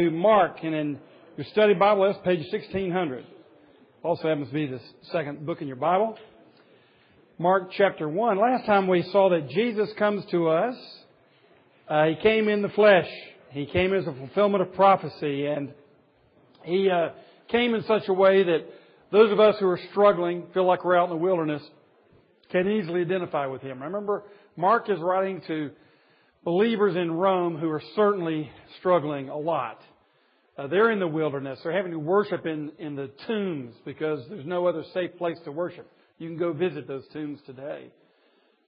to Mark, and in your study Bible, that's page 1600. Also happens to be the second book in your Bible. Mark chapter 1. Last time we saw that Jesus comes to us. Uh, he came in the flesh. He came as a fulfillment of prophecy, and he uh, came in such a way that those of us who are struggling, feel like we're out in the wilderness, can easily identify with him. Remember, Mark is writing to believers in Rome who are certainly struggling a lot. Uh, they're in the wilderness. They're having to worship in, in the tombs because there's no other safe place to worship. You can go visit those tombs today.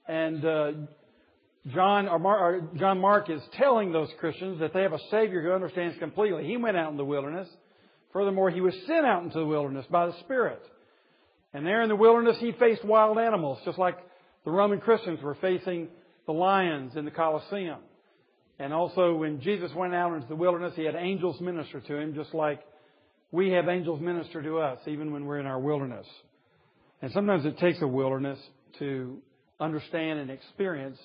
And uh, John, or Mark, or John Mark is telling those Christians that they have a Savior who understands completely. He went out in the wilderness. Furthermore, he was sent out into the wilderness by the Spirit. And there in the wilderness, he faced wild animals, just like the Roman Christians were facing the lions in the Colosseum. And also, when Jesus went out into the wilderness, he had angels minister to him, just like we have angels minister to us, even when we're in our wilderness. And sometimes it takes a wilderness to understand and experience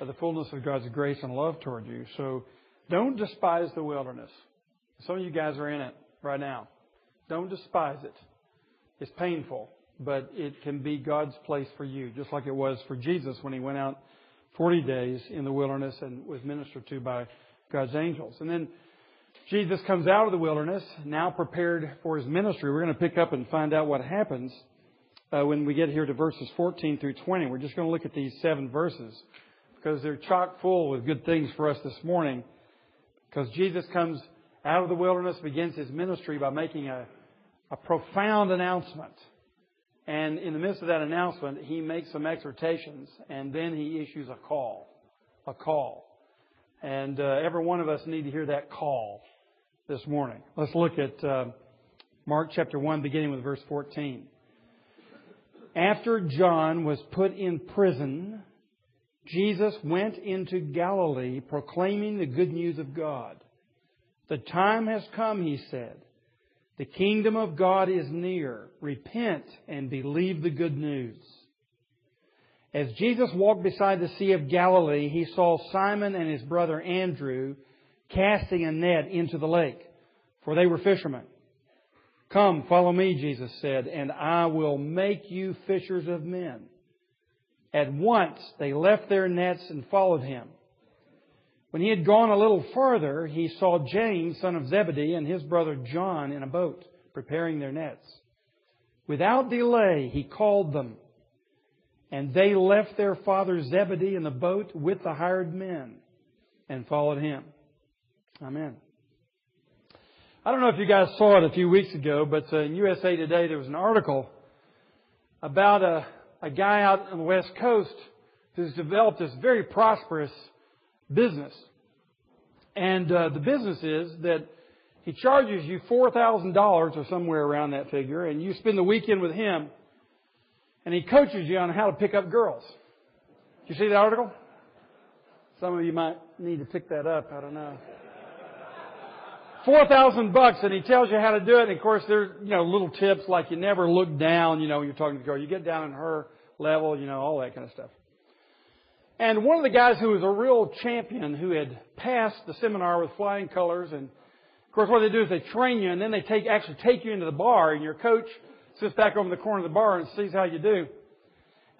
the fullness of God's grace and love toward you. So don't despise the wilderness. Some of you guys are in it right now. Don't despise it. It's painful, but it can be God's place for you, just like it was for Jesus when he went out 40 days in the wilderness and was ministered to by God's angels. And then Jesus comes out of the wilderness, now prepared for his ministry. We're going to pick up and find out what happens uh, when we get here to verses 14 through 20. We're just going to look at these seven verses because they're chock full with good things for us this morning. Because Jesus comes out of the wilderness, begins his ministry by making a, a profound announcement. And in the midst of that announcement, he makes some exhortations, and then he issues a call. A call. And uh, every one of us need to hear that call this morning. Let's look at uh, Mark chapter 1, beginning with verse 14. After John was put in prison, Jesus went into Galilee proclaiming the good news of God. The time has come, he said. The kingdom of God is near. Repent and believe the good news. As Jesus walked beside the Sea of Galilee, he saw Simon and his brother Andrew casting a net into the lake, for they were fishermen. Come, follow me, Jesus said, and I will make you fishers of men. At once they left their nets and followed him. When he had gone a little further, he saw James, son of Zebedee, and his brother John in a boat, preparing their nets. Without delay, he called them, and they left their father Zebedee in the boat with the hired men and followed him. Amen. I don't know if you guys saw it a few weeks ago, but uh, in USA Today there was an article about a, a guy out on the West Coast who's developed this very prosperous business. And uh, the business is that he charges you $4,000 or somewhere around that figure, and you spend the weekend with him, and he coaches you on how to pick up girls. You see that article? Some of you might need to pick that up. I don't know. Four thousand bucks, and he tells you how to do it. And of course, there's you know little tips like you never look down. You know, when you're talking to the girl, you get down in her level. You know, all that kind of stuff. And one of the guys who was a real champion who had passed the seminar with flying colors and of course what they do is they train you and then they take, actually take you into the bar and your coach sits back over in the corner of the bar and sees how you do.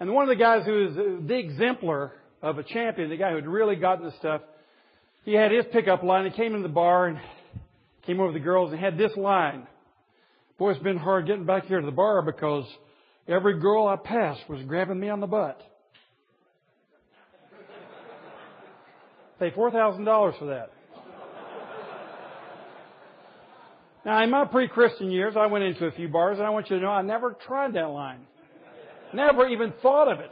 And one of the guys who was the exemplar of a champion, the guy who had really gotten the stuff, he had his pickup line. He came into the bar and came over to the girls and had this line. Boy, it's been hard getting back here to the bar because every girl I passed was grabbing me on the butt. Pay $4,000 for that. Now, in my pre-Christian years, I went into a few bars, and I want you to know I never tried that line. Never even thought of it.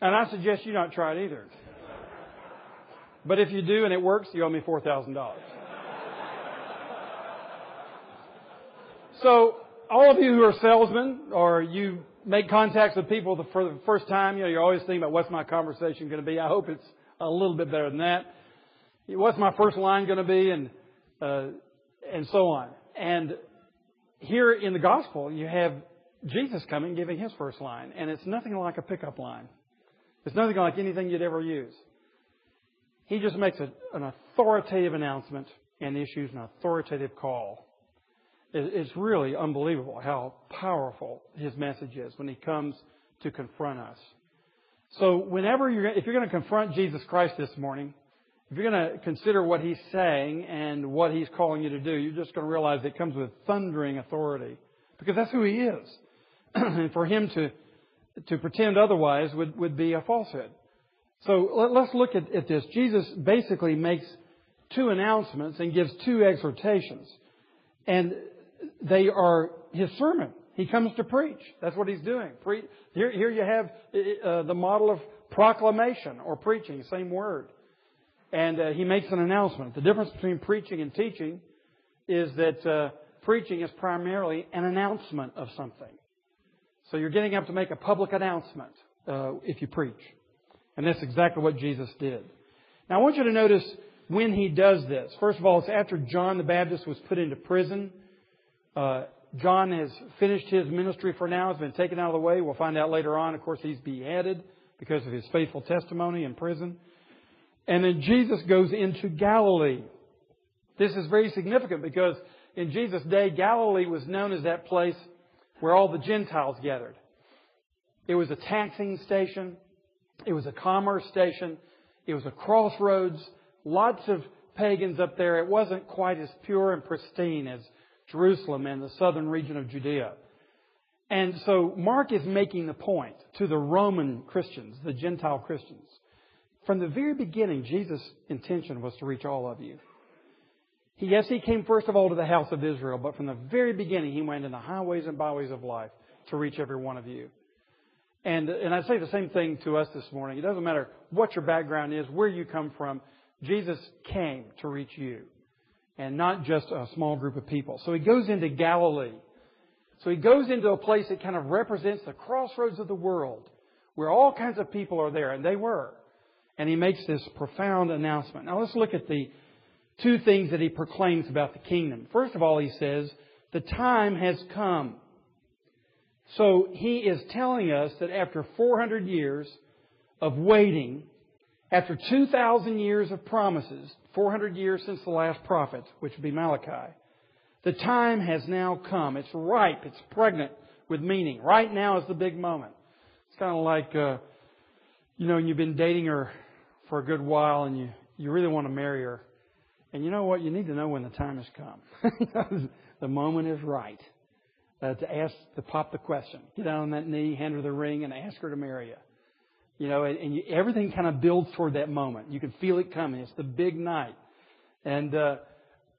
And I suggest you not try it either. But if you do and it works, you owe me $4,000. So, all of you who are salesmen, or you make contacts with people for the first time, you know, you're always thinking about what's my conversation going to be. I hope it's a little bit better than that. What's my first line going to be, and uh, and so on. And here in the gospel, you have Jesus coming, giving his first line, and it's nothing like a pickup line. It's nothing like anything you'd ever use. He just makes a, an authoritative announcement and issues an authoritative call. It's really unbelievable how powerful his message is when he comes to confront us. So whenever you're, if you're going to confront Jesus Christ this morning, if you're going to consider what he's saying and what he's calling you to do, you're just going to realize it comes with thundering authority because that's who he is. and for him to to pretend otherwise would, would be a falsehood. So let, us look at, at this. Jesus basically makes two announcements and gives two exhortations. And they are his sermon. He comes to preach. That's what he's doing. Pre- here, here you have uh, the model of proclamation or preaching, same word. And uh, he makes an announcement. The difference between preaching and teaching is that uh, preaching is primarily an announcement of something. So you're getting up to make a public announcement uh, if you preach. And that's exactly what Jesus did. Now I want you to notice when he does this. First of all, it's after John the Baptist was put into prison. Uh, John has finished his ministry for now, has been taken out of the way. We'll find out later on. Of course, he's beheaded because of his faithful testimony in prison. And then Jesus goes into Galilee. This is very significant because in Jesus' day, Galilee was known as that place where all the Gentiles gathered. It was a taxing station. It was a commerce station. It was a crossroads. Lots of pagans up there. It wasn't quite as pure and pristine as Jerusalem and the southern region of Judea. And so Mark is making the point to the Roman Christians, the Gentile Christians. From the very beginning, Jesus' intention was to reach all of you. He, yes, he came first of all to the house of Israel, but from the very beginning, he went in the highways and byways of life to reach every one of you. And, and I say the same thing to us this morning. It doesn't matter what your background is, where you come from. Jesus came to reach you and not just a small group of people. So he goes into Galilee. So he goes into a place that kind of represents the crossroads of the world where all kinds of people are there, and they were. And he makes this profound announcement. Now let's look at the two things that he proclaims about the kingdom. First of all, he says, the time has come. So he is telling us that after 400 years of waiting, after 2,000 years of promises, 400 years since the last prophet, which would be Malachi, the time has now come. It's ripe. It's pregnant with meaning. Right now is the big moment. It's kind of like, uh, you know, you've been dating her for a good while and you, you really want to marry her. And you know what? You need to know when the time has come. the moment is right uh, to ask, to pop the question. Get down on that knee, hand her the ring, and ask her to marry you. You know, and, and you, everything kind of builds toward that moment. You can feel it coming. It's the big night, and uh,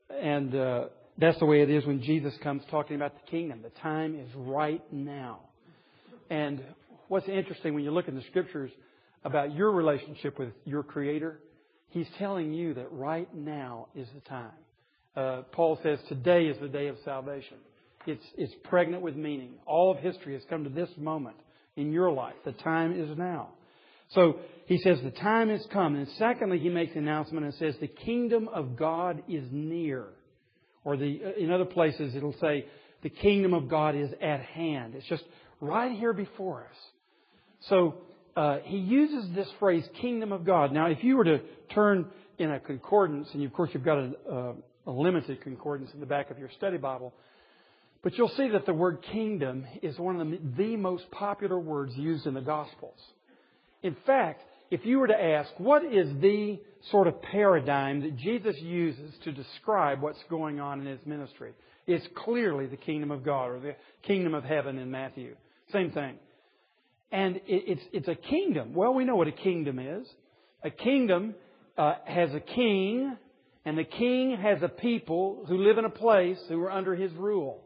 and uh, that's the way it is when Jesus comes talking about the kingdom. The time is right now. And what's interesting when you look in the scriptures about your relationship with your Creator He's telling you that right now is the time. Uh, Paul says today is the day of salvation. It's, it's pregnant with meaning. All of history has come to this moment in your life. The time is now. So he says the time has come. And secondly, he makes an announcement and says the kingdom of God is near. Or the, in other places it'll say the kingdom of God is at hand. It's just right here before us. So uh, he uses this phrase, kingdom of God. Now, if you were to turn in a concordance, and of course you've got a, a, a limited concordance in the back of your study Bible, but you'll see that the word kingdom is one of the, the most popular words used in the Gospels. In fact, if you were to ask, what is the sort of paradigm that Jesus uses to describe what's going on in his ministry? It's clearly the kingdom of God or the kingdom of heaven in Matthew. Same thing. And it's, it's a kingdom. Well, we know what a kingdom is. A kingdom uh, has a king, and the king has a people who live in a place who are under his rule.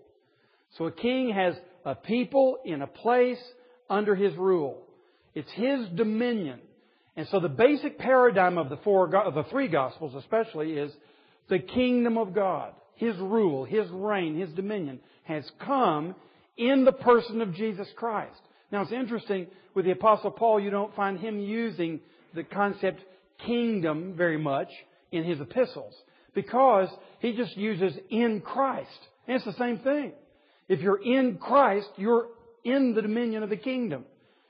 So a king has a people in a place under his rule. It's his dominion. And so the basic paradigm of the four, of the three gospels especially is the kingdom of God. His rule, His reign, His dominion has come in the person of Jesus Christ. Now it's interesting with the Apostle Paul, you don't find him using the concept kingdom very much in his epistles because he just uses in Christ. And it's the same thing. If you're in Christ, you're in the dominion of the kingdom.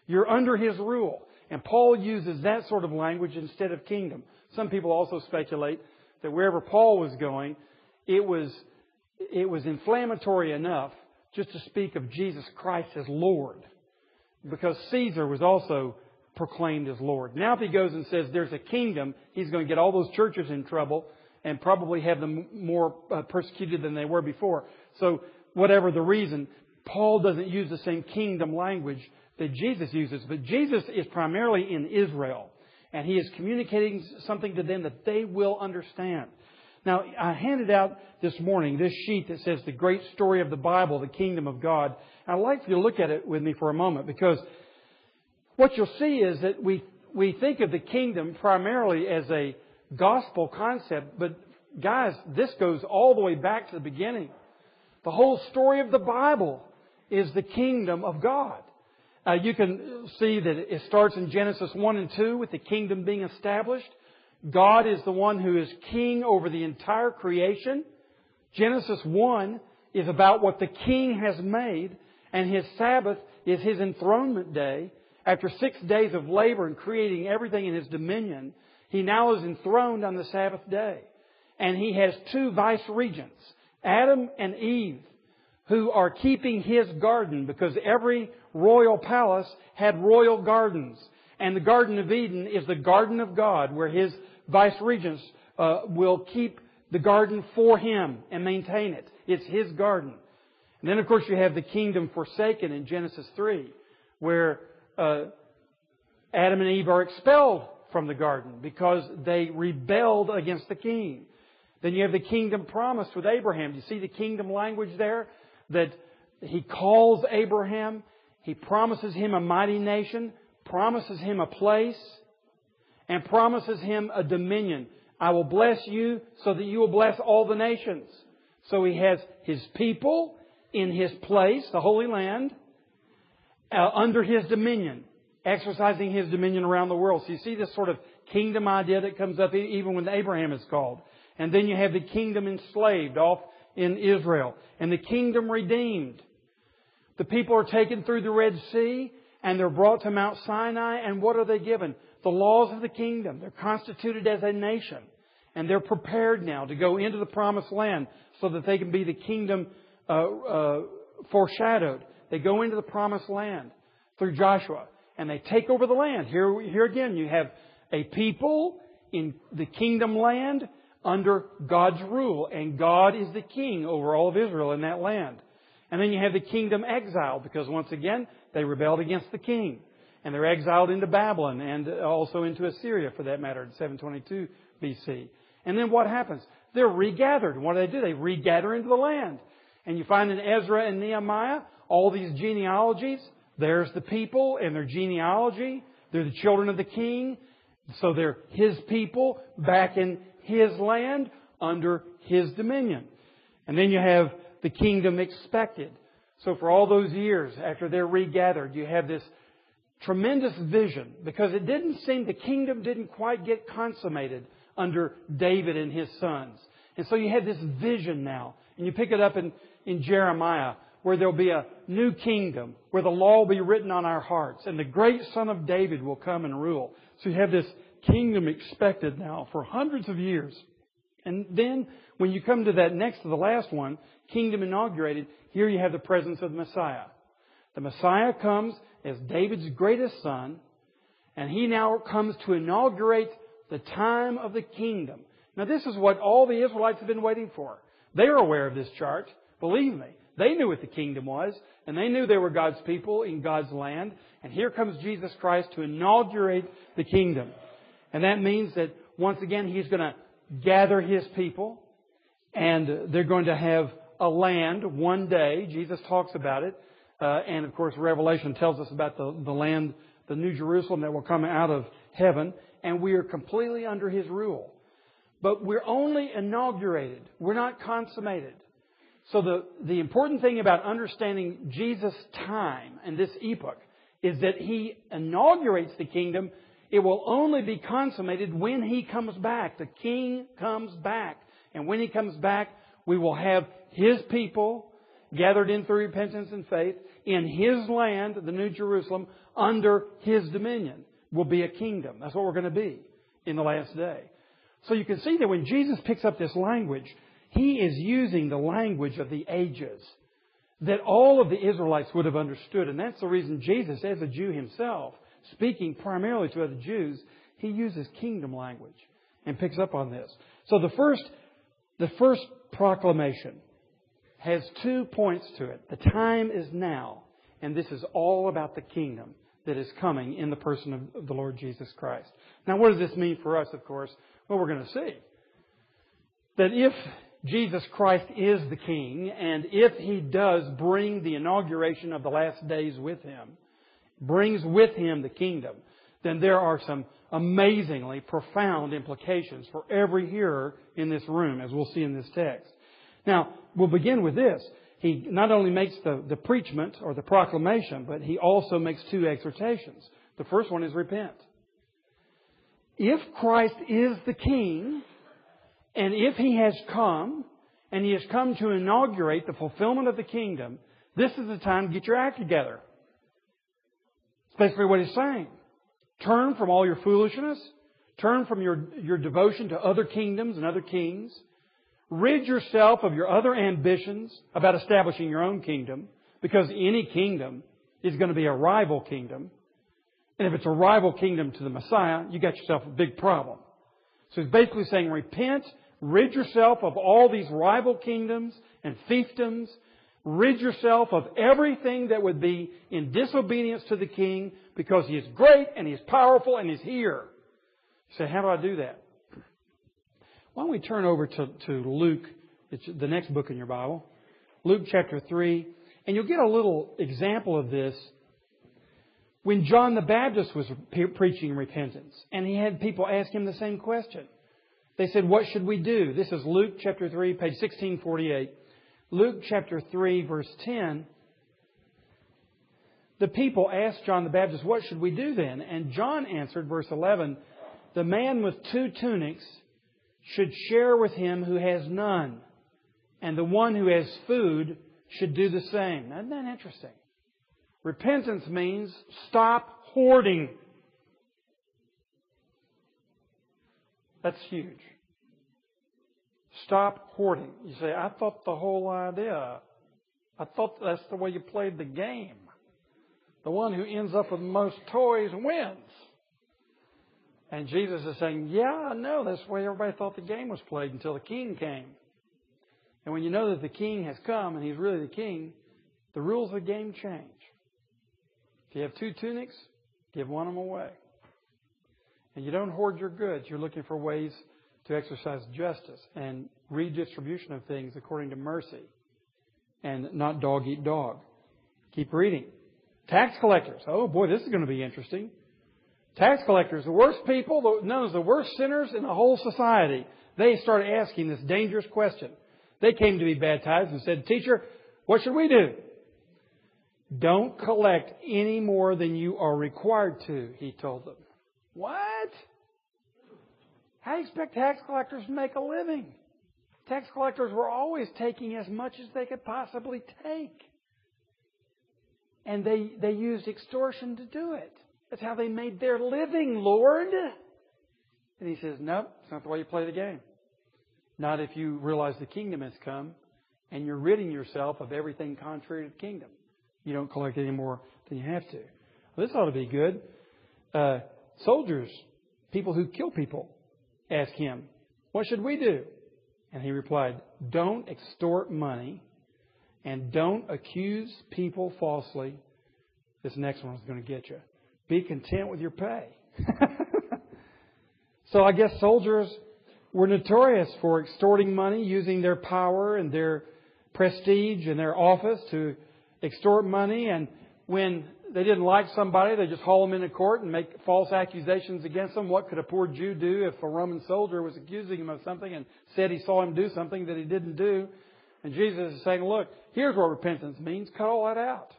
You're under his rule. And Paul uses that sort of language instead of kingdom. Some people also speculate that wherever Paul was going, it was, it was inflammatory enough just to speak of Jesus Christ as Lord. Because Caesar was also proclaimed as Lord. Now if he goes and says there's a kingdom, he's going to get all those churches in trouble and probably have them more uh, persecuted than they were before. So whatever the reason, Paul doesn't use the same kingdom language that Jesus uses, but Jesus is primarily in Israel and he is communicating something to them that they will understand. Now, I handed out this morning this sheet that says the great story of the Bible, the kingdom of God. I'd like for you to look at it with me for a moment because what you'll see is that we, we think of the kingdom primarily as a gospel concept, but guys, this goes all the way back to the beginning. The whole story of the Bible is the kingdom of God. Uh, you can see that it starts in Genesis 1 and 2 with the kingdom being established. God is the one who is king over the entire creation. Genesis 1 is about what the king has made, and his Sabbath is his enthronement day. After six days of labor and creating everything in his dominion, he now is enthroned on the Sabbath day. And he has two vice regents, Adam and Eve, who are keeping his garden because every royal palace had royal gardens. And the Garden of Eden is the garden of God where his vice regents uh, will keep the garden for him and maintain it. It's his garden. And then, of course, you have the kingdom forsaken in Genesis 3, where uh, Adam and Eve are expelled from the garden because they rebelled against the king. Then you have the kingdom promised with Abraham. Do you see the kingdom language there? That he calls Abraham, he promises him a mighty nation, promises him a place, and promises him a dominion. I will bless you so that you will bless all the nations. So he has his people in his place, the Holy Land, uh, under his dominion, exercising his dominion around the world. So you see this sort of kingdom idea that comes up even when Abraham is called. And then you have the kingdom enslaved off in Israel and the kingdom redeemed. The people are taken through the Red Sea and they're brought to Mount Sinai and what are they given? the laws of the kingdom. They're constituted as a nation. And they're prepared now to go into the promised land so that they can be the kingdom uh, uh, foreshadowed. They go into the promised land through Joshua and they take over the land. Here, here again, you have a people in the kingdom land under God's rule, and God is the king over all of Israel in that land. And then you have the kingdom exiled because once again, they rebelled against the king and they're exiled into Babylon and also into Assyria for that matter in 722 BC. And then what happens? They're regathered. What do they do? They regather into the land. And you find in Ezra and Nehemiah all these genealogies. There's the people and their genealogy. They're the children of the king. So they're his people back in his land under his dominion. And then you have the kingdom expected. So for all those years after they're regathered, you have this tremendous vision because it didn't seem the kingdom didn't quite get consummated under David and his sons. And so you have this vision now. And you pick it up in, in Jeremiah where there'll be a new kingdom, where the law will be written on our hearts, and the great son of David will come and rule. So you have this kingdom expected now for hundreds of years. And then when you come to that next to the last one, kingdom inaugurated, here you have the presence of the Messiah. The Messiah comes as David's greatest son, and he now comes to inaugurate the time of the kingdom. Now, this is what all the Israelites have been waiting for. They are aware of this chart. Believe me. They knew what the kingdom was, and they knew they were God's people in God's land. And here comes Jesus Christ to inaugurate the kingdom. And that means that once again, He's going to gather His people, and they're going to have a land one day. Jesus talks about it. Uh, and of course, Revelation tells us about the, the land, the New Jerusalem that will come out of heaven, and we are completely under His rule. But we're only inaugurated. We're not consummated. So the, the important thing about understanding Jesus' time and this epoch is that He inaugurates the kingdom. It will only be consummated when He comes back. The King comes back. And when He comes back, we will have His people gathered in through repentance and faith in His land, the New Jerusalem, under His dominion, will be a kingdom. That's what we're going to be in the last day. So you can see that when Jesus picks up this language, he is using the language of the ages that all of the Israelites would have understood. And that's the reason Jesus, as a Jew himself, speaking primarily to other Jews, he uses kingdom language and picks up on this. So the first, the first proclamation has two points to it. The time is now, and this is all about the kingdom that is coming in the person of the Lord Jesus Christ. Now, what does this mean for us, of course? Well, we're going to see. That if Jesus Christ is the King, and if He does bring the inauguration of the last days with Him, brings with Him the kingdom, then there are some amazingly profound implications for every hearer in this room, as we'll see in this text. Now, we'll begin with this. He not only makes the, the preachment or the proclamation, but he also makes two exhortations. The first one is repent. If Christ is the King, and if He has come, and He has come to inaugurate the fulfillment of the kingdom, this is the time to get your act together. It's basically what He's saying. Turn from all your foolishness. Turn from your, your devotion to other kingdoms and other kings. Rid yourself of your other ambitions about establishing your own kingdom, because any kingdom is going to be a rival kingdom. And if it's a rival kingdom to the Messiah, you got yourself a big problem. So he's basically saying, repent, rid yourself of all these rival kingdoms and fiefdoms, rid yourself of everything that would be in disobedience to the king because he is great and he is powerful and he's here. You say, how do I do that? Why don't we turn over to, to Luke, it's the next book in your Bible, Luke chapter 3, and you'll get a little example of this when John the Baptist was preaching repentance, and he had people ask him the same question. They said, What should we do? This is Luke chapter 3, page 1648. Luke chapter 3, verse 10. The people asked John the Baptist, What should we do then? And John answered, verse 11, The man with two tunics should share with him who has none, and the one who has food should do the same. Isn't that interesting? Repentance means stop hoarding. That's huge. Stop hoarding. You say, I thought the whole idea, I thought that's the way you played the game. The one who ends up with most toys wins. And Jesus is saying, Yeah, I know that's the way everybody thought the game was played until the king came. And when you know that the king has come and he's really the king, the rules of the game change. If you have two tunics, give one of them away. And you don't hoard your goods. You're looking for ways to exercise justice and redistribution of things according to mercy and not dog eat dog. Keep reading. Tax collectors. Oh boy, this is going to be interesting. Tax collectors, the worst people, known as the worst sinners in the whole society. They started asking this dangerous question. They came to be baptized and said, Teacher, what should we do? Don't collect any more than you are required to, he told them. What? How do you expect tax collectors to make a living? Tax collectors were always taking as much as they could possibly take. And they, they used extortion to do it. That's how they made their living, Lord. And he says, Nope, it's not the way you play the game. Not if you realize the kingdom has come and you're ridding yourself of everything contrary to the kingdom you don't collect any more than you have to. Well, this ought to be good. Uh, soldiers, people who kill people, ask him, What should we do? And he replied, Don't extort money and don't accuse people falsely. This next one is going to get you. Be content with your pay. so I guess soldiers were notorious for extorting money, using their power and their prestige and their office to extort money, and when they didn't like somebody, they just haul them into court and make false accusations against them. What could a poor Jew do if a Roman soldier was accusing him of something and said he saw him do something that he didn't do? And Jesus is saying, look, here's what repentance means. Cut all that out.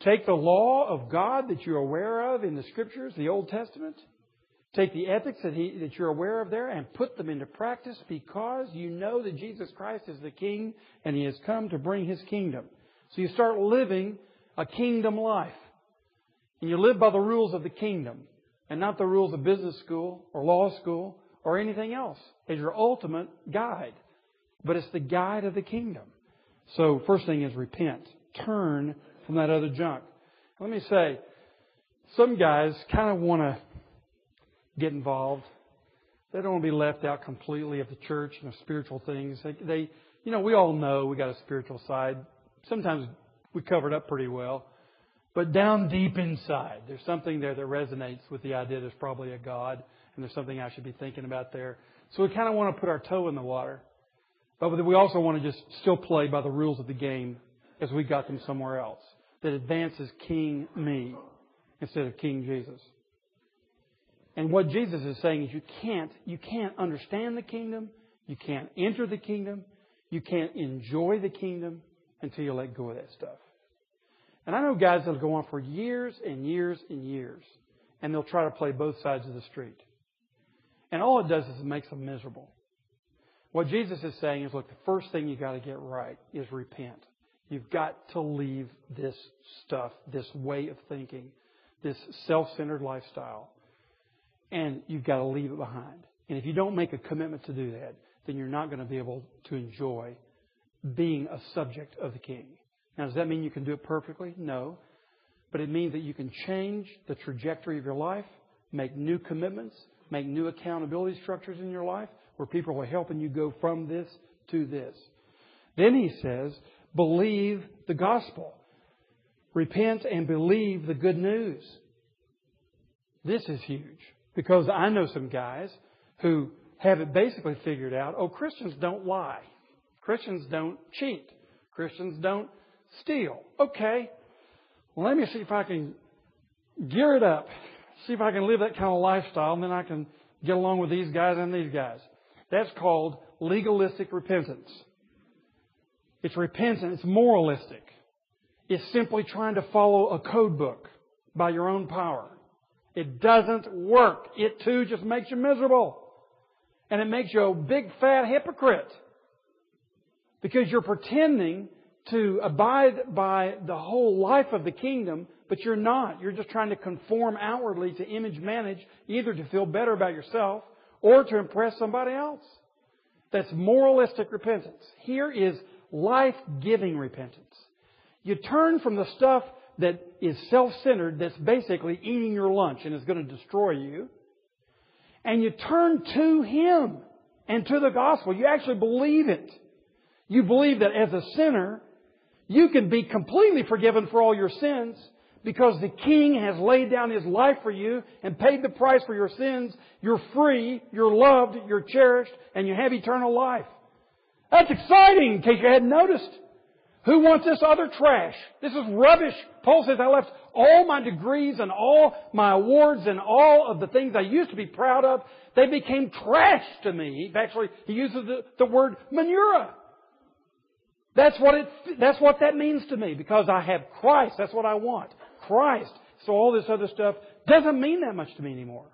Take the law of God that you're aware of in the Scriptures, the Old Testament. Take the ethics that, he, that you're aware of there and put them into practice because you know that Jesus Christ is the King and He has come to bring His kingdom. So you start living a kingdom life. And you live by the rules of the kingdom and not the rules of business school or law school or anything else as your ultimate guide. But it's the guide of the kingdom. So first thing is repent. Turn from that other junk. Let me say, some guys kind of want to get involved. They don't want to be left out completely of the church and of spiritual things. They, they, you know, we all know we got a spiritual side. Sometimes we covered up pretty well. But down deep inside, there's something there that resonates with the idea there's probably a God and there's something I should be thinking about there. So we kind of want to put our toe in the water. But we also want to just still play by the rules of the game as we got them somewhere else that advances King me instead of King Jesus. And what Jesus is saying is you can't, you can't understand the kingdom, you can't enter the kingdom, you can't enjoy the kingdom until you let go of that stuff. And I know guys that'll go on for years and years and years, and they'll try to play both sides of the street. And all it does is it makes them miserable. What Jesus is saying is, look, the first thing you got to get right is repent. You've got to leave this stuff, this way of thinking, this self-centered lifestyle, and you've got to leave it behind. And if you don't make a commitment to do that, then you're not going to be able to enjoy being a subject of the King. Now, does that mean you can do it perfectly? No. But it means that you can change the trajectory of your life, make new commitments, make new accountability structures in your life where people are helping you go from this to this. Then he says, believe the gospel. Repent and believe the good news. This is huge because I know some guys who have it basically figured out. Oh, Christians don't lie. Christians don't cheat. Christians don't steal. Okay. Let me see if I can gear it up. See if I can live that kind of lifestyle and then I can get along with these guys and these guys. That's called legalistic repentance. It's repentance, it's moralistic. It's simply trying to follow a code book by your own power. It doesn't work. It too just makes you miserable. And it makes you a big fat hypocrite. Because you're pretending to abide by the whole life of the kingdom, but you're not. You're just trying to conform outwardly to image manage, either to feel better about yourself or to impress somebody else. That's moralistic repentance. Here is life-giving repentance. You turn from the stuff that is self-centered, that's basically eating your lunch and is going to destroy you, and you turn to Him and to the gospel. You actually believe it. You believe that as a sinner, you can be completely forgiven for all your sins because the King has laid down His life for you and paid the price for your sins. You're free, you're loved, you're cherished, and you have eternal life. That's exciting in case you hadn't noticed. Who wants this other trash? This is rubbish. Paul says, I left all my degrees and all my awards and all of the things I used to be proud of. They became trash to me. Actually, he uses the, the word manure. That's what it, that's what that means to me because I have Christ. That's what I want. Christ. So all this other stuff doesn't mean that much to me anymore.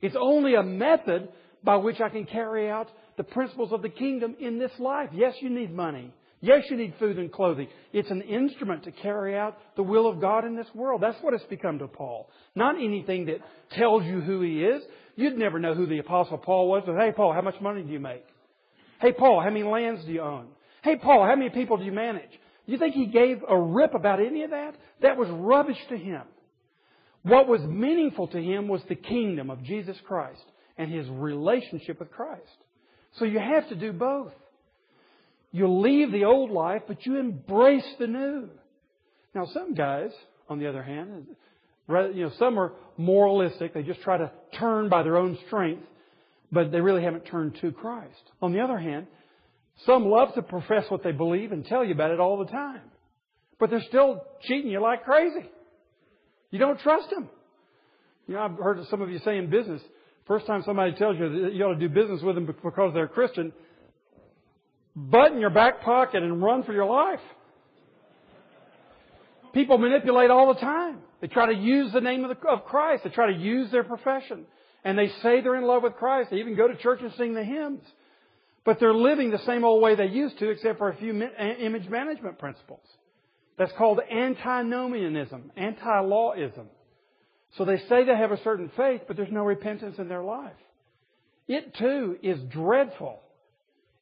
It's only a method by which I can carry out the principles of the kingdom in this life. Yes, you need money. Yes, you need food and clothing. It's an instrument to carry out the will of God in this world. That's what it's become to Paul. Not anything that tells you who he is. You'd never know who the apostle Paul was. But, hey, Paul, how much money do you make? Hey, Paul, how many lands do you own? Hey, Paul, how many people do you manage? Do you think he gave a rip about any of that? That was rubbish to him. What was meaningful to him was the kingdom of Jesus Christ and his relationship with Christ. So you have to do both. You leave the old life, but you embrace the new. Now, some guys, on the other hand, you know, some are moralistic. They just try to turn by their own strength, but they really haven't turned to Christ. On the other hand, some love to profess what they believe and tell you about it all the time, but they're still cheating you like crazy. You don't trust them. You know, I've heard some of you say in business, first time somebody tells you that you ought to do business with them because they're Christian, butt in your back pocket and run for your life. People manipulate all the time. They try to use the name of, the, of Christ. They try to use their profession. And they say they're in love with Christ. They even go to church and sing the hymns. But they're living the same old way they used to, except for a few image management principles. That's called antinomianism, anti-lawism. So they say they have a certain faith, but there's no repentance in their life. It too is dreadful.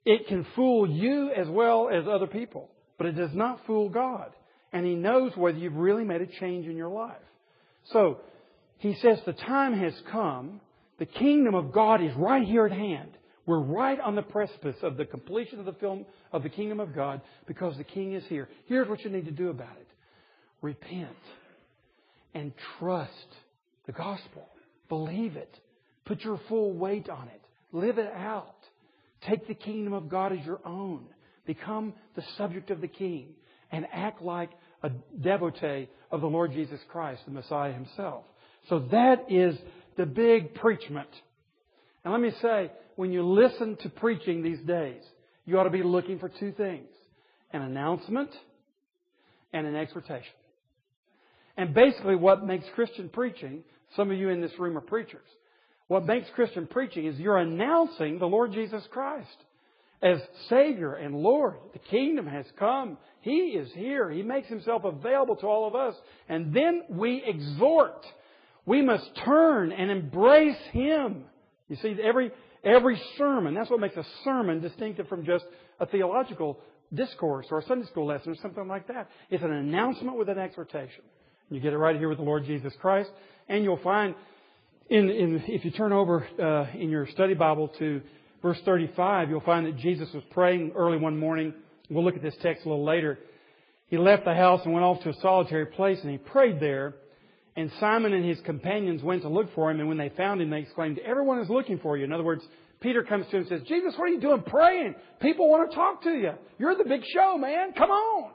It can fool you as well as other people, but it does not fool God. And He knows whether you've really made a change in your life. So, He says the time has come. The kingdom of God is right here at hand. We're right on the precipice of the completion of the film of the kingdom of God because the king is here. Here's what you need to do about it. Repent and trust the gospel. Believe it. Put your full weight on it. Live it out. Take the kingdom of God as your own. Become the subject of the king and act like a devotee of the Lord Jesus Christ, the Messiah himself. So that is the big preachment. And let me say, when you listen to preaching these days, you ought to be looking for two things. An announcement and an exhortation. And basically what makes Christian preaching, some of you in this room are preachers, what makes Christian preaching is you're announcing the Lord Jesus Christ as Savior and Lord. The kingdom has come. He is here. He makes Himself available to all of us. And then we exhort. We must turn and embrace Him. You see, every, every sermon, that's what makes a sermon distinctive from just a theological discourse or a Sunday school lesson or something like that. It's an announcement with an exhortation. You get it right here with the Lord Jesus Christ. And you'll find, in, in, if you turn over uh, in your study Bible to verse 35, you'll find that Jesus was praying early one morning. We'll look at this text a little later. He left the house and went off to a solitary place and he prayed there. And Simon and his companions went to look for him, and when they found him, they exclaimed, Everyone is looking for you. In other words, Peter comes to him and says, Jesus, what are you doing praying? People want to talk to you. You're the big show, man. Come on.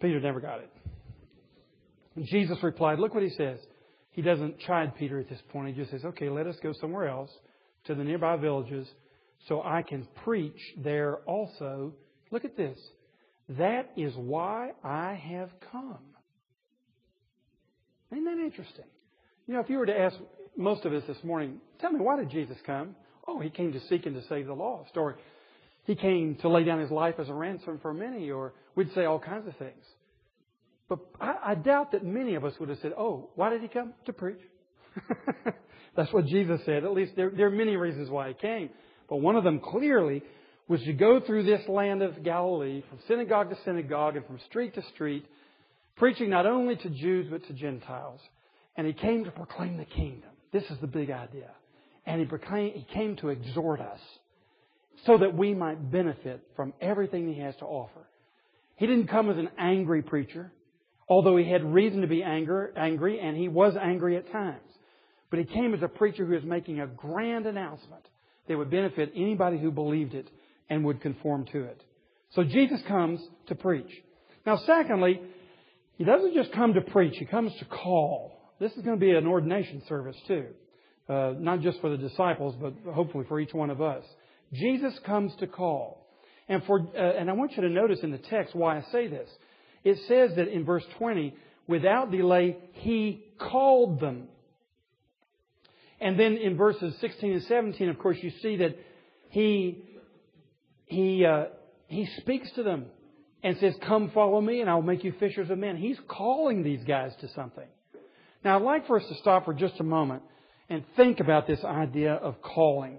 Peter never got it. And Jesus replied, look what he says. He doesn't chide Peter at this point. He just says, okay, let us go somewhere else to the nearby villages so I can preach there also. Look at this. That is why I have come. Isn't that interesting? You know, if you were to ask most of us this morning, tell me, why did Jesus come? Oh, he came to seek and to save the lost. Or he came to lay down his life as a ransom for many. Or we'd say all kinds of things. But I, I doubt that many of us would have said, oh, why did he come? To preach. That's what Jesus said. At least there, there are many reasons why he came. But one of them clearly was to go through this land of Galilee from synagogue to synagogue and from street to street, preaching not only to Jews but to Gentiles. And he came to proclaim the kingdom. This is the big idea. And he, proclaimed, he came to exhort us so that we might benefit from everything he has to offer. He didn't come as an angry preacher although he had reason to be anger, angry, and he was angry at times. But he came as a preacher who was making a grand announcement that would benefit anybody who believed it and would conform to it. So Jesus comes to preach. Now, secondly, he doesn't just come to preach, he comes to call. This is going to be an ordination service, too. Uh, not just for the disciples, but hopefully for each one of us. Jesus comes to call. And for, uh, and I want you to notice in the text why I say this. It says that in verse 20, without delay, He called them. And then in verses 16 and 17, of course, you see that He, He, uh, He speaks to them and says, Come follow me and I'll make you fishers of men. He's calling these guys to something. Now, I'd like for us to stop for just a moment and think about this idea of calling.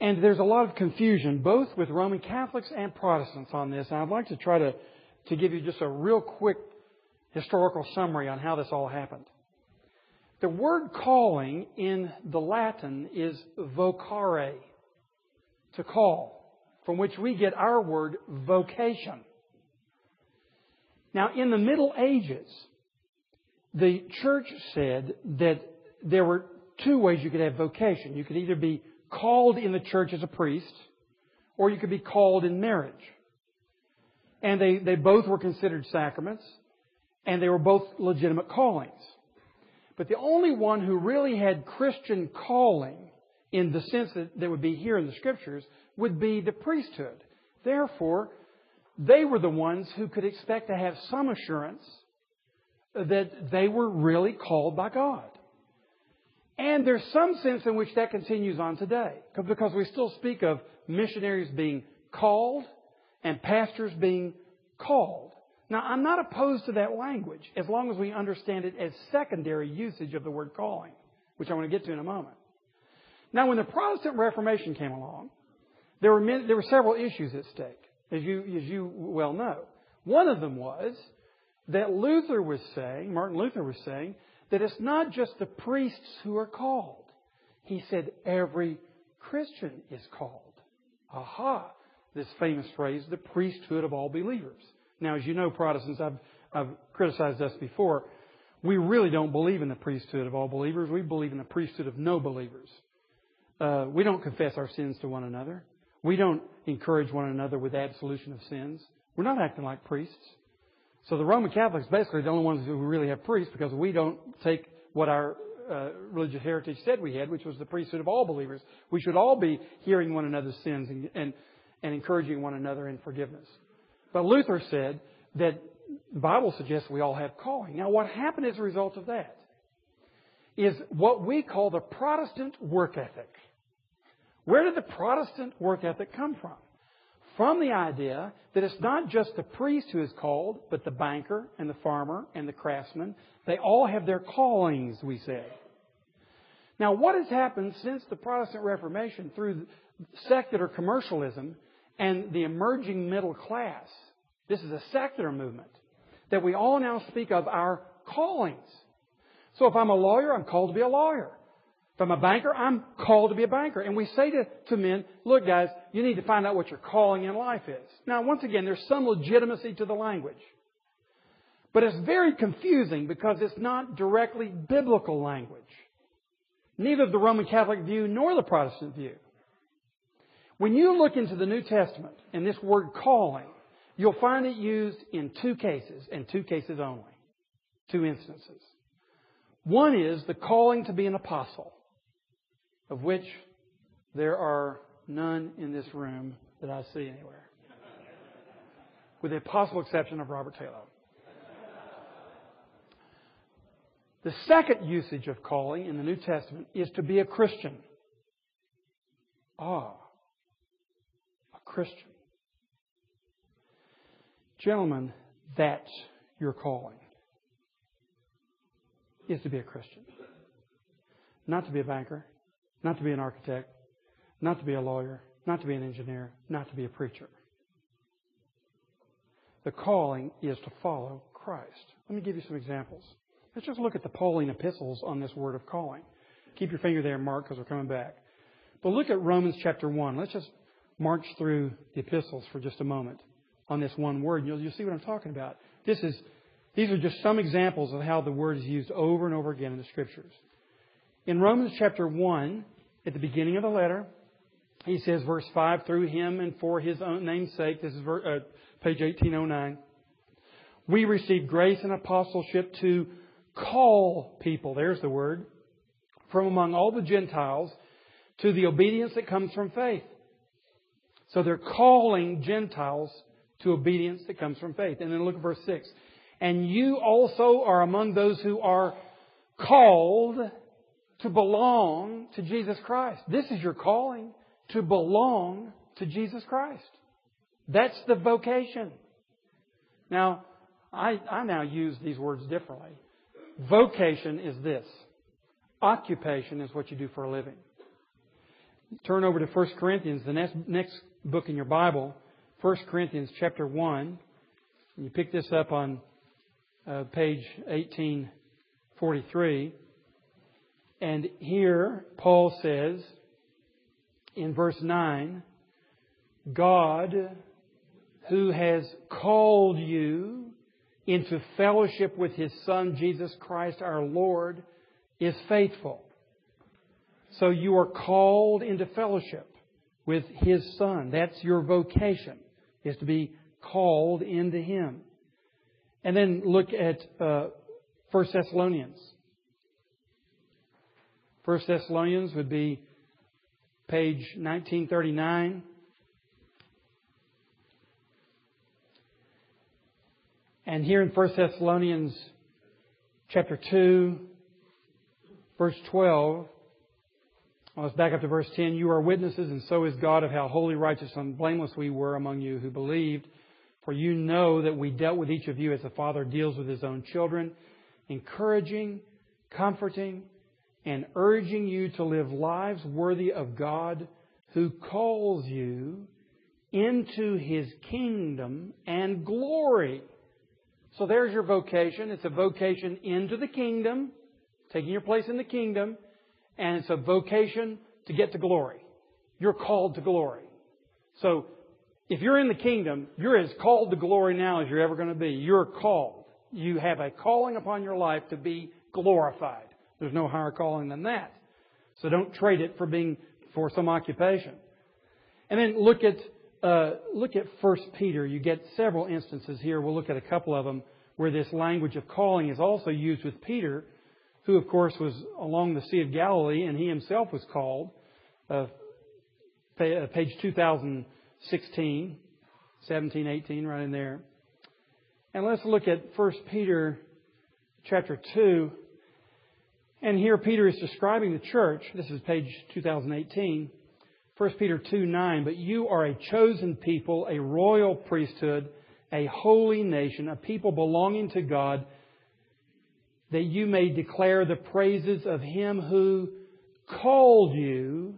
And there's a lot of confusion, both with Roman Catholics and Protestants on this. And I'd like to try to, to give you just a real quick historical summary on how this all happened. The word calling in the Latin is vocare, to call, from which we get our word vocation. Now, in the Middle Ages, the church said that there were two ways you could have vocation. You could either be called in the church as a priest, or you could be called in marriage. And they, they both were considered sacraments, and they were both legitimate callings. But the only one who really had Christian calling, in the sense that, that would be here in the scriptures, would be the priesthood. Therefore, they were the ones who could expect to have some assurance that they were really called by God. And there's some sense in which that continues on today. Because we still speak of missionaries being called and pastors being called. Now, I'm not opposed to that language as long as we understand it as secondary usage of the word calling, which I want to get to in a moment. Now, when the Protestant Reformation came along, there were, many, there were several issues at stake, as you, as you well know. One of them was that Luther was saying, Martin Luther was saying, that it's not just the priests who are called. He said every Christian is called. Aha! This famous phrase, the priesthood of all believers. Now, as you know, Protestants, I've, I've criticized us before. We really don't believe in the priesthood of all believers. We believe in the priesthood of no believers. Uh, we don't confess our sins to one another. We don't encourage one another with absolution of sins. We're not acting like priests. So the Roman Catholics basically are the only ones who really have priests because we don't take what our uh, religious heritage said we had, which was the priesthood of all believers. We should all be hearing one another's sins and, and, and encouraging one another in forgiveness. But Luther said that the Bible suggests we all have calling. Now, what happened as a result of that is what we call the Protestant work ethic. Where did the Protestant work ethic come from? From the idea that it's not just the priest who is called, but the banker and the farmer and the craftsman. They all have their callings, we say. Now, what has happened since the Protestant Reformation through secular commercialism and the emerging middle class? This is a secular movement that we all now speak of our callings. So if I'm a lawyer, I'm called to be a lawyer. If I'm a banker, I'm called to be a banker. And we say to, to men, look guys, you need to find out what your calling in life is. Now once again, there's some legitimacy to the language. But it's very confusing because it's not directly biblical language. Neither the Roman Catholic view nor the Protestant view. When you look into the New Testament and this word calling, You'll find it used in two cases, and two cases only. Two instances. One is the calling to be an apostle, of which there are none in this room that I see anywhere. With the possible exception of Robert Taylor. The second usage of calling in the New Testament is to be a Christian. Ah, a Christian. Gentlemen, that's your calling. Is to be a Christian. Not to be a banker, not to be an architect, not to be a lawyer, not to be an engineer, not to be a preacher. The calling is to follow Christ. Let me give you some examples. Let's just look at the Pauline epistles on this word of calling. Keep your finger there, Mark, because we're coming back. But look at Romans chapter 1. Let's just march through the epistles for just a moment on this one word. You'll, you'll see what I'm talking about. This is, these are just some examples of how the word is used over and over again in the scriptures. In Romans chapter 1, at the beginning of the letter, he says, verse 5, through him and for his own name's sake, this is uh, page 1809, we received grace and apostleship to call people, there's the word, from among all the Gentiles to the obedience that comes from faith. So they're calling Gentiles to obedience that comes from faith. And then look at verse 6. And you also are among those who are called to belong to Jesus Christ. This is your calling to belong to Jesus Christ. That's the vocation. Now, I, I now use these words differently. Vocation is this. Occupation is what you do for a living. Turn over to 1 Corinthians, the next, next book in your Bible. 1 Corinthians chapter 1. And you pick this up on uh, page 1843. And here, Paul says in verse 9, God, who has called you into fellowship with His Son, Jesus Christ our Lord, is faithful. So you are called into fellowship with His Son. That's your vocation is to be called into Him. And then look at uh, 1 Thessalonians. 1 Thessalonians would be page 1939. And here in 1 Thessalonians chapter 2, verse 12, let's back up to verse 10. You are witnesses, and so is God, of how holy, righteous, and blameless we were among you who believed. For you know that we dealt with each of you as a father deals with his own children, encouraging, comforting, and urging you to live lives worthy of God who calls you into His kingdom and glory. So there's your vocation. It's a vocation into the kingdom, taking your place in the kingdom, and it's a vocation to get to glory. You're called to glory. So if you're in the kingdom, you're as called to glory now as you're ever going to be. You're called. You have a calling upon your life to be glorified. There's no higher calling than that. So don't trade it for being for some occupation. And then look at uh, look at First Peter. You get several instances here. We'll look at a couple of them where this language of calling is also used with Peter, who of course was along the Sea of Galilee, and he himself was called. Uh, uh page 2016, 17, 18, right in there. And let's look at First Peter chapter 2. And here Peter is describing the church. This is page 2018. 1 Peter 2 9, but you are a chosen people, a royal priesthood, a holy nation, a people belonging to God, that you may declare the praises of Him who called you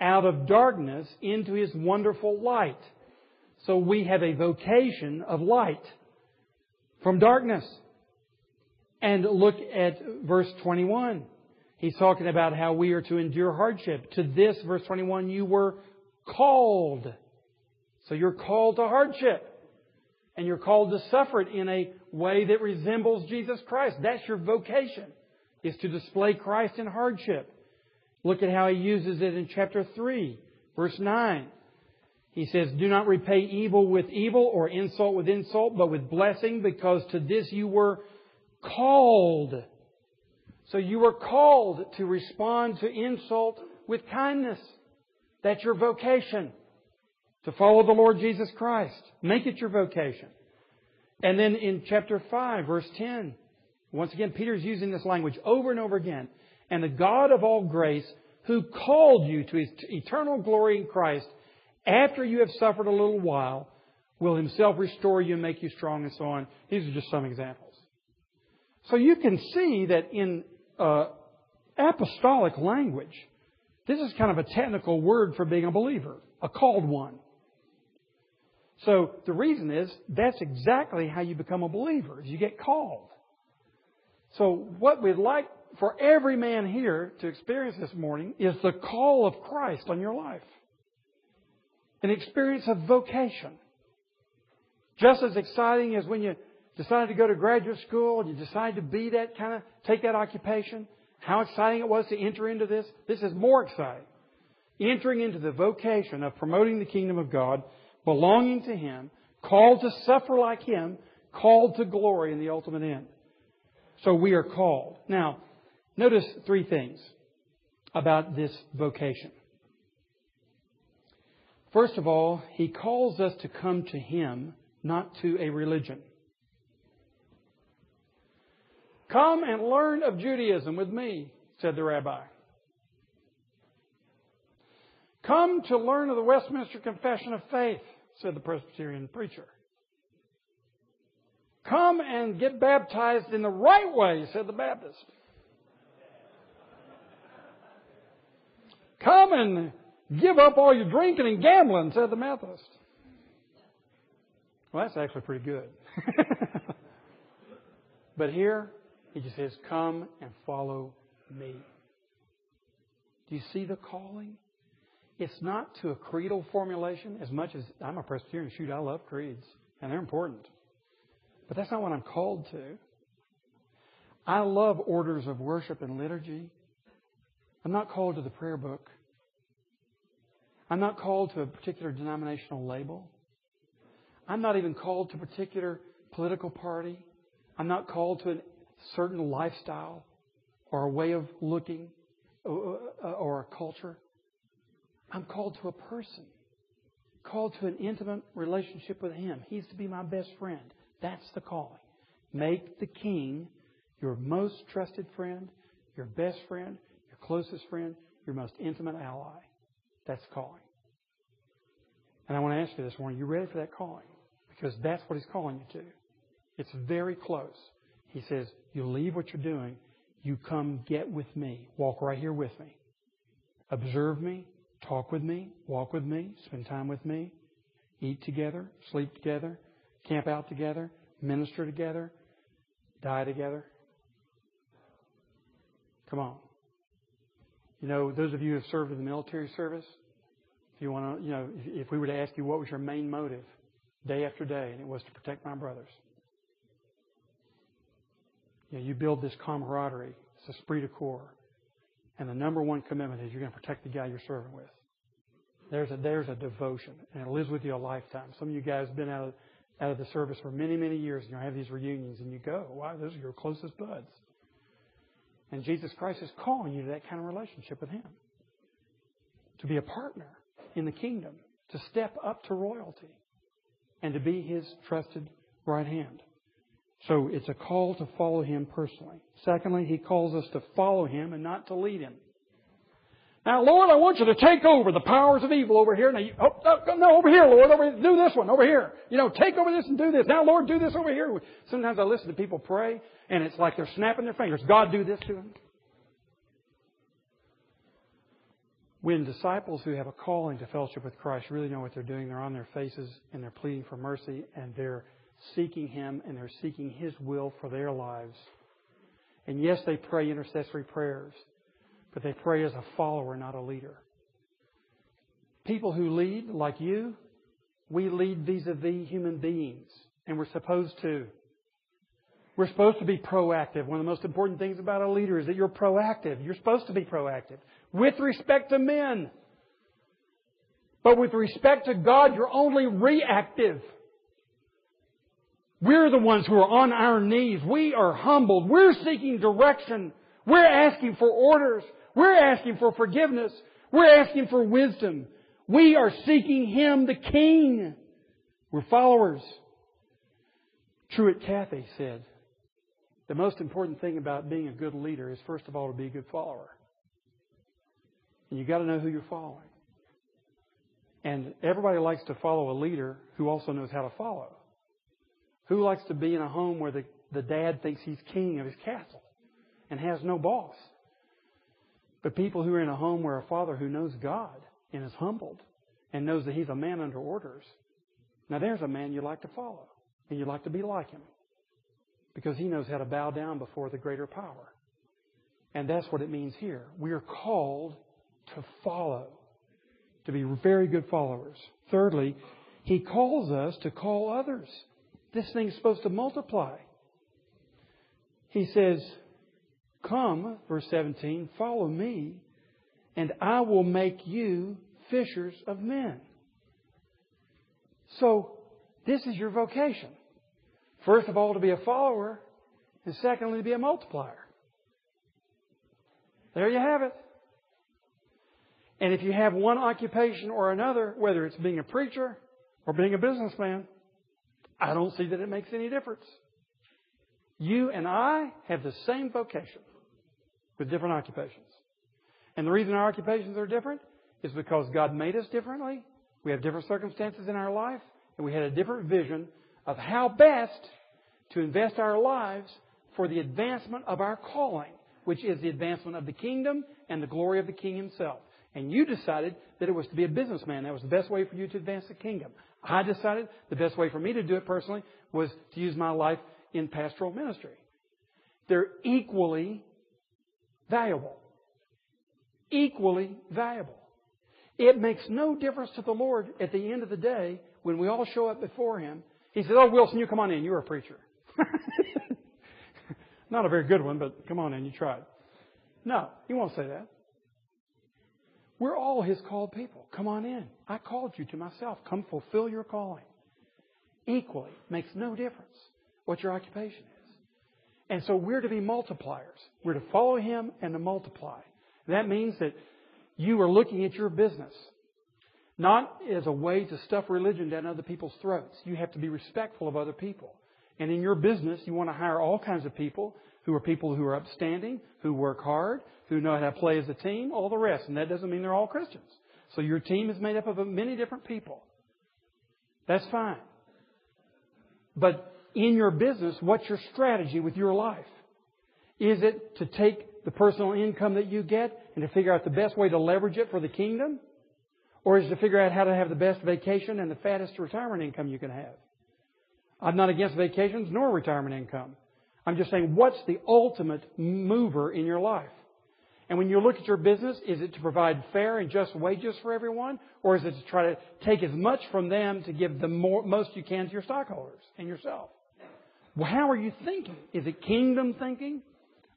out of darkness into His wonderful light. So we have a vocation of light from darkness. And look at verse 21. He's talking about how we are to endure hardship. To this, verse 21, you were called. So you're called to hardship. And you're called to suffer it in a way that resembles Jesus Christ. That's your vocation, is to display Christ in hardship. Look at how he uses it in chapter 3, verse 9. He says, Do not repay evil with evil or insult with insult, but with blessing, because to this you were called. So you were called to respond to insult with kindness. That's your vocation. To follow the Lord Jesus Christ. Make it your vocation. And then in chapter 5, verse 10, once again, Peter's using this language over and over again. And the God of all grace, who called you to his eternal glory in Christ, after you have suffered a little while, will himself restore you and make you strong and so on. These are just some examples. So you can see that in uh, apostolic language. This is kind of a technical word for being a believer, a called one. So the reason is that's exactly how you become a believer, is you get called. So what we'd like for every man here to experience this morning is the call of Christ on your life. An experience of vocation. Just as exciting as when you decided to go to graduate school and you decided to be that kind of, take that occupation, how exciting it was to enter into this. This is more exciting. Entering into the vocation of promoting the kingdom of God, belonging to Him, called to suffer like Him, called to glory in the ultimate end. So we are called. Now, notice three things about this vocation. First of all, He calls us to come to Him, not to a religion. Come and learn of Judaism with me, said the rabbi. Come to learn of the Westminster Confession of Faith, said the Presbyterian preacher. Come and get baptized in the right way, said the Baptist. Come and give up all your drinking and gambling, said the Methodist. Well, that's actually pretty good. but here, he just says, Come and follow me. Do you see the calling? It's not to a creedal formulation as much as I'm a Presbyterian. Shoot, I love creeds, and they're important. But that's not what I'm called to. I love orders of worship and liturgy. I'm not called to the prayer book. I'm not called to a particular denominational label. I'm not even called to a particular political party. I'm not called to an certain lifestyle or a way of looking uh, uh, or a culture. I'm called to a person, called to an intimate relationship with Him. He's to be my best friend. That's the calling. Make the King your most trusted friend, your best friend, your closest friend, your most intimate ally. That's calling. And I want to ask you this morning, are you ready for that calling? Because that's what He's calling you to. It's very close. He says, you leave what you're doing, You come get with me. Walk right here with me. Observe me. Talk with me. Walk with me. Spend time with me. Eat together. Sleep together. Camp out together. Minister together. Die together. Come on. You know, those of you who have served in the military service, if you want to, you know, if, if we were to ask you what was your main motive day after day, and it was to protect my brothers. You know, you build this camaraderie, it's esprit de corps. And the number one commitment is you're going to protect the guy you're serving with. There's a, there's a devotion, and it lives with you a lifetime. Some of you guys have been out of, out of the service for many, many years, and you have these reunions, and you go, wow, those are your closest buds. And Jesus Christ is calling you to that kind of relationship with Him. To be a partner in the kingdom, to step up to royalty, and to be His trusted right hand. So it's a call to follow Him personally. Secondly, He calls us to follow Him and not to lead Him. Now, Lord, I want you to take over the powers of evil over here. Now, you, oh, oh, no, over here, Lord. Over, do this one over here. You know, take over this and do this. Now, Lord, do this over here. Sometimes I listen to people pray, and it's like they're snapping their fingers. God, do this to them. When disciples who have a calling to fellowship with Christ really know what they're doing, they're on their faces and they're pleading for mercy and they're seeking Him and they're seeking His will for their lives. And yes, they pray intercessory prayers, but they pray as a follower, not a leader. People who lead, like you, we lead vis-a-vis human beings, and we're supposed to. We're supposed to be proactive. One of the most important things about a leader is that you're proactive. You're supposed to be proactive with respect to men. But with respect to God, you're only reactive. We're the ones who are on our knees. We are humbled. We're seeking direction. We're asking for orders. We're asking for forgiveness. We're asking for wisdom. We are seeking Him, the King. We're followers. Truett Cathy said, the most important thing about being a good leader is first of all to be a good follower. And you've got to know who you're following. And everybody likes to follow a leader who also knows how to follow. Who likes to be in a home where the, the dad thinks he's king of his castle and has no boss? But people who are in a home where a father who knows God and is humbled and knows that he's a man under orders. Now there's a man you like to follow and you like to be like him because he knows how to bow down before the greater power. And that's what it means here. We are called to follow, to be very good followers. Thirdly, he calls us to call others. This thing's supposed to multiply. He says, Come, verse 17, follow me, and I will make you fishers of men. So, this is your vocation. First of all, to be a follower, and secondly, to be a multiplier. There you have it. And if you have one occupation or another, whether it's being a preacher or being a businessman, I don't see that it makes any difference. You and I have the same vocation with different occupations. And the reason our occupations are different is because God made us differently. We have different circumstances in our life, and we had a different vision of how best to invest our lives for the advancement of our calling, which is the advancement of the kingdom and the glory of the King himself. And you decided that it was to be a businessman. That was the best way for you to advance the kingdom. I decided the best way for me to do it personally was to use my life in pastoral ministry. They're equally valuable. Equally valuable. It makes no difference to the Lord at the end of the day when we all show up before Him. He says, Oh, Wilson, you come on in. You're a preacher. Not a very good one, but come on in. You tried. No, He won't say that. We're all His called people. Come on in. I called you to myself. Come fulfill your calling. Equally, makes no difference what your occupation is. And so we're to be multipliers. We're to follow Him and to multiply. That means that you are looking at your business not as a way to stuff religion down other people's throats. You have to be respectful of other people. And in your business, you want to hire all kinds of people who are people who are upstanding, who work hard, who know how to play as a team, all the rest. And that doesn't mean they're all Christians. So your team is made up of many different people. That's fine. But in your business, what's your strategy with your life? Is it to take the personal income that you get and to figure out the best way to leverage it for the kingdom? Or is it to figure out how to have the best vacation and the fattest retirement income you can have? I'm not against vacations nor retirement income. I'm just saying, what's the ultimate mover in your life? And when you look at your business, is it to provide fair and just wages for everyone? Or is it to try to take as much from them to give the more, most you can to your stockholders and yourself? Well, how are you thinking? Is it kingdom thinking?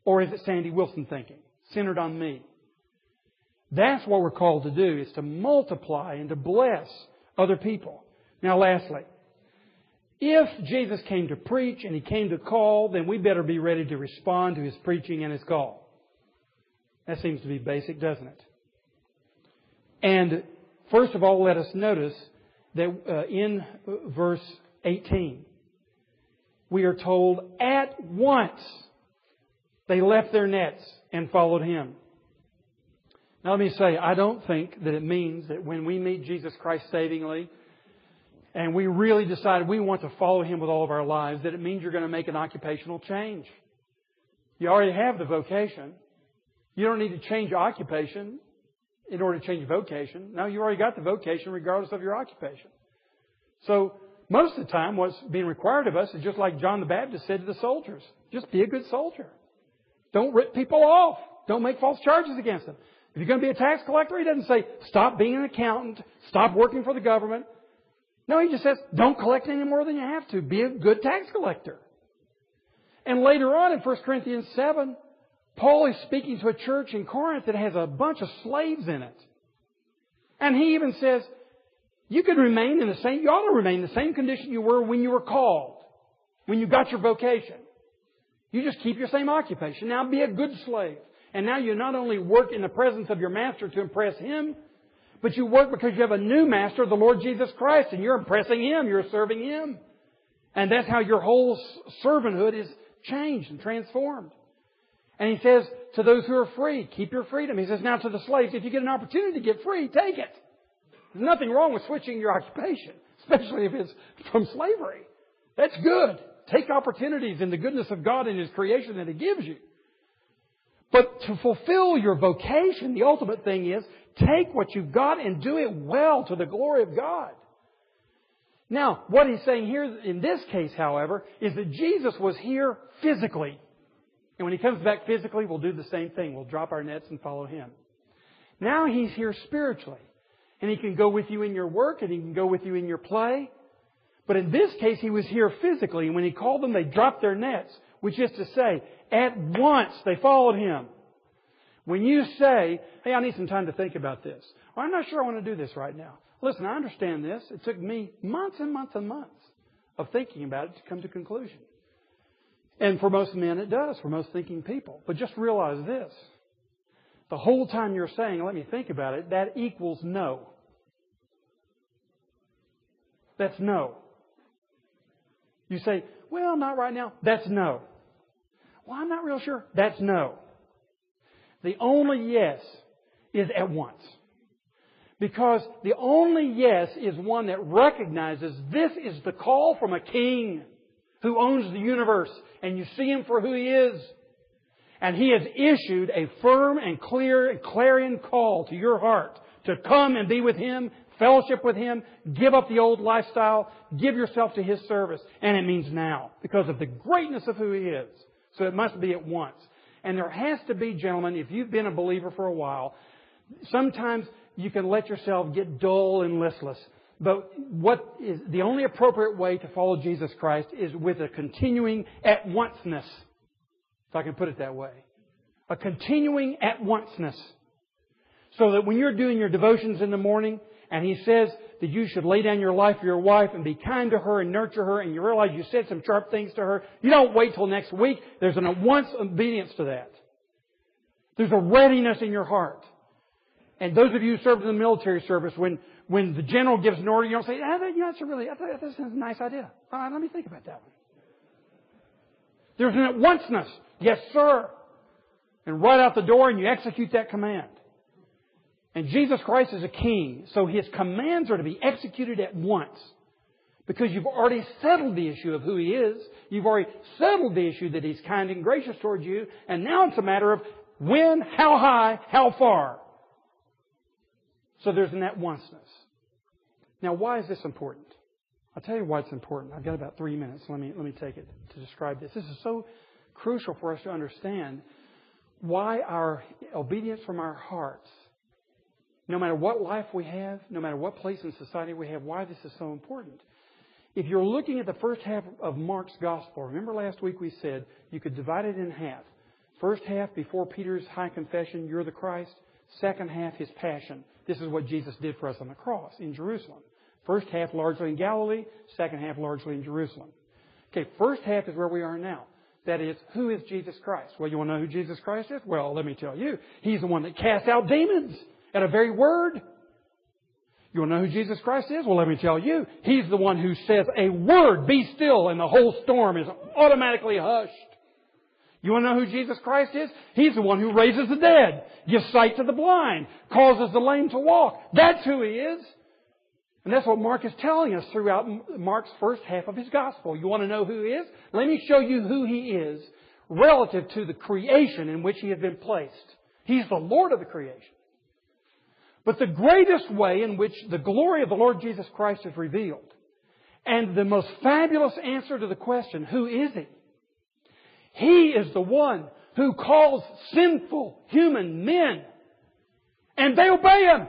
Or is it Sandy Wilson thinking? Centered on me. That's what we're called to do, is to multiply and to bless other people. Now lastly, if Jesus came to preach and He came to call, then we better be ready to respond to His preaching and His call. That seems to be basic, doesn't it? And first of all, let us notice that uh, in verse 18, we are told at once they left their nets and followed Him. Now let me say, I don't think that it means that when we meet Jesus Christ savingly, and we really decide we want to follow Him with all of our lives, that it means you're going to make an occupational change. You already have the vocation. You don't need to change occupation in order to change vocation. No, you already got the vocation regardless of your occupation. So, most of the time, what's being required of us is just like John the Baptist said to the soldiers. Just be a good soldier. Don't rip people off. Don't make false charges against them. If you're going to be a tax collector, he doesn't say, stop being an accountant, stop working for the government. No, he just says, don't collect any more than you have to. Be a good tax collector. And later on in 1 Corinthians 7, Paul is speaking to a church in Corinth that has a bunch of slaves in it. And he even says, you could remain in the same, you ought to remain in the same condition you were when you were called, when you got your vocation. You just keep your same occupation. Now be a good slave. And now you not only work in the presence of your master to impress him, but you work because you have a new master, the Lord Jesus Christ, and you're impressing Him, you're serving Him. And that's how your whole servanthood is changed and transformed. And He says to those who are free, keep your freedom. He says now to the slaves, if you get an opportunity to get free, take it. There's nothing wrong with switching your occupation, especially if it's from slavery. That's good. Take opportunities in the goodness of God and His creation that He gives you. But to fulfill your vocation, the ultimate thing is Take what you've got and do it well to the glory of God. Now, what he's saying here in this case, however, is that Jesus was here physically. And when he comes back physically, we'll do the same thing. We'll drop our nets and follow him. Now he's here spiritually. And he can go with you in your work and he can go with you in your play. But in this case, he was here physically. And when he called them, they dropped their nets, which is to say, at once they followed him. When you say, hey, I need some time to think about this, or I'm not sure I want to do this right now. Listen, I understand this. It took me months and months and months of thinking about it to come to conclusion. And for most men, it does, for most thinking people. But just realize this. The whole time you're saying, let me think about it, that equals no. That's no. You say, well, not right now. That's no. Well, I'm not real sure. That's no. The only yes is at once. Because the only yes is one that recognizes this is the call from a king who owns the universe and you see him for who he is. And he has issued a firm and clear and clarion call to your heart to come and be with him, fellowship with him, give up the old lifestyle, give yourself to his service. And it means now because of the greatness of who he is. So it must be at once. And there has to be, gentlemen, if you've been a believer for a while, sometimes you can let yourself get dull and listless. But what is the only appropriate way to follow Jesus Christ is with a continuing at onceness. If I can put it that way. A continuing at onceness. So that when you're doing your devotions in the morning, and he says that you should lay down your life for your wife and be kind to her and nurture her and you realize you said some sharp things to her, you don't wait till next week. There's an at once obedience to that. There's a readiness in your heart. And those of you who served in the military service, when, when the general gives an order, you don't say, ah, you know, that's a really, that's a nice idea. All right, let me think about that one. There's an at onceness. Yes, sir. And right out the door and you execute that command. And Jesus Christ is a king, so his commands are to be executed at once. Because you've already settled the issue of who He is. You've already settled the issue that He's kind and gracious towards you. And now it's a matter of when, how high, how far. So there's an at onceness. Now, why is this important? I'll tell you why it's important. I've got about three minutes. Let me, let me take it to describe this. This is so crucial for us to understand why our obedience from our hearts, no matter what life we have, no matter what place in society we have, why this is so important. If you're looking at the first half of Mark's gospel, remember last week we said you could divide it in half. First half before Peter's high confession, you're the Christ. Second half, his passion. This is what Jesus did for us on the cross in Jerusalem. First half largely in Galilee, second half largely in Jerusalem. Okay, first half is where we are now. That is, who is Jesus Christ? Well, you want to know who Jesus Christ is? Well, let me tell you. He's the one that casts out demons at a very word. You want to know who Jesus Christ is? Well, let me tell you. He's the one who says a word, be still, and the whole storm is automatically hushed. You want to know who Jesus Christ is? He's the one who raises the dead, gives sight to the blind, causes the lame to walk. That's who He is. And that's what Mark is telling us throughout Mark's first half of his gospel. You want to know who he is? Let me show you who he is relative to the creation in which he has been placed. He's the Lord of the creation. But the greatest way in which the glory of the Lord Jesus Christ is revealed, and the most fabulous answer to the question, who is he? He is the one who calls sinful human men, and they obey him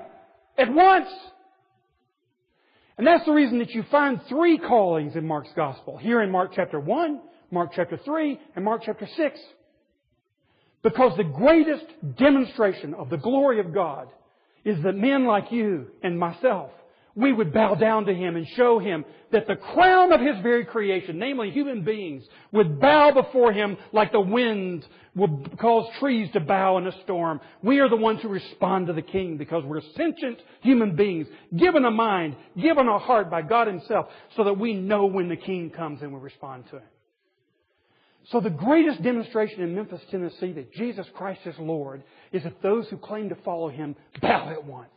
at once. And that's the reason that you find three callings in Mark's Gospel. Here in Mark chapter 1, Mark chapter 3, and Mark chapter 6. Because the greatest demonstration of the glory of God is that men like you and myself we would bow down to Him and show Him that the crown of His very creation, namely human beings, would bow before Him like the wind would cause trees to bow in a storm. We are the ones who respond to the King because we're sentient human beings, given a mind, given a heart by God Himself, so that we know when the King comes and we respond to Him. So the greatest demonstration in Memphis, Tennessee that Jesus Christ is Lord is that those who claim to follow Him bow at once.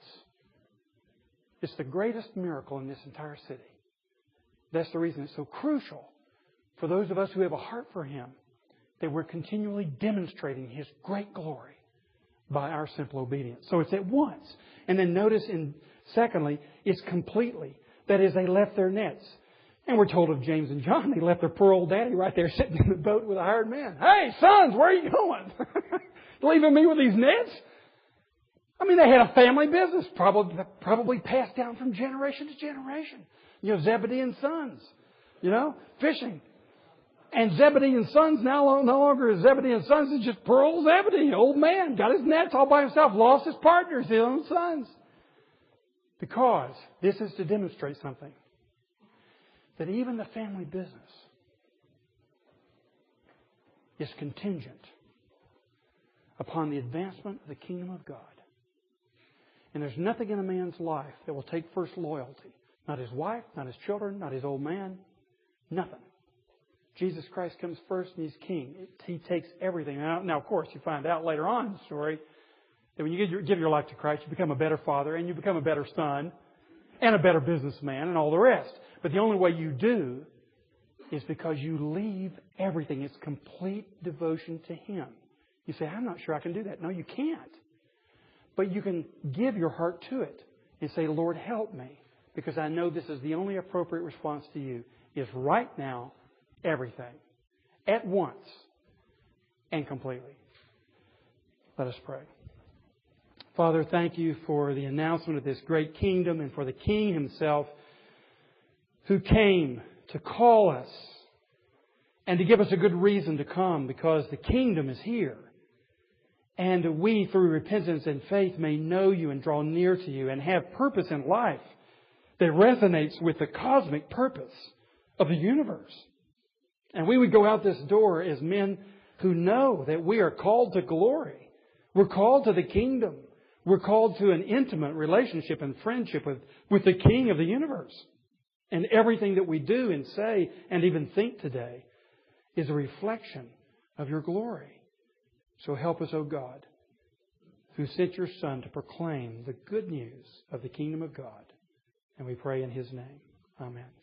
It's the greatest miracle in this entire city. That's the reason it's so crucial for those of us who have a heart for Him that we're continually demonstrating His great glory by our simple obedience. So it's at once. And then notice in, secondly, it's completely. That is, they left their nets. And we're told of James and John, they left their poor old daddy right there sitting in the boat with a hired man. Hey, sons, where are you going? Leaving me with these nets? I mean, they had a family business, probably, probably passed down from generation to generation. You know, Zebedee and sons, you know, fishing. And Zebedee and sons now no longer is Zebedee and sons, it's just poor old Zebedee, old man, got his nets all by himself, lost his partners, his own sons. Because this is to demonstrate something. That even the family business is contingent upon the advancement of the kingdom of God. And there's nothing in a man's life that will take first loyalty. Not his wife, not his children, not his old man. Nothing. Jesus Christ comes first and he's king. he takes everything. Now, now, of course, you find out later on in the story that when you give your, give your life to Christ, you become a better father and you become a better son and a better businessman and all the rest. But the only way you do is because you leave everything. It's complete devotion to Him. You say, I'm not sure I can do that. No, you can't. But you can give your heart to it and say, Lord, help me. Because I know this is the only appropriate response to you is right now, everything. At once and completely. Let us pray. Father, thank you for the announcement of this great kingdom and for the King himself who came to call us and to give us a good reason to come because the kingdom is here and we, through repentance and faith, may know you and draw near to you and have purpose in life that resonates with the cosmic purpose of the universe. And we would go out this door as men who know that we are called to glory. We're called to the kingdom. We're called to an intimate relationship and friendship with, with the King of the universe. And everything that we do and say and even think today is a reflection of your glory. So help us, O God, who sent your Son to proclaim the good news of the kingdom of God. And we pray in his name. Amen.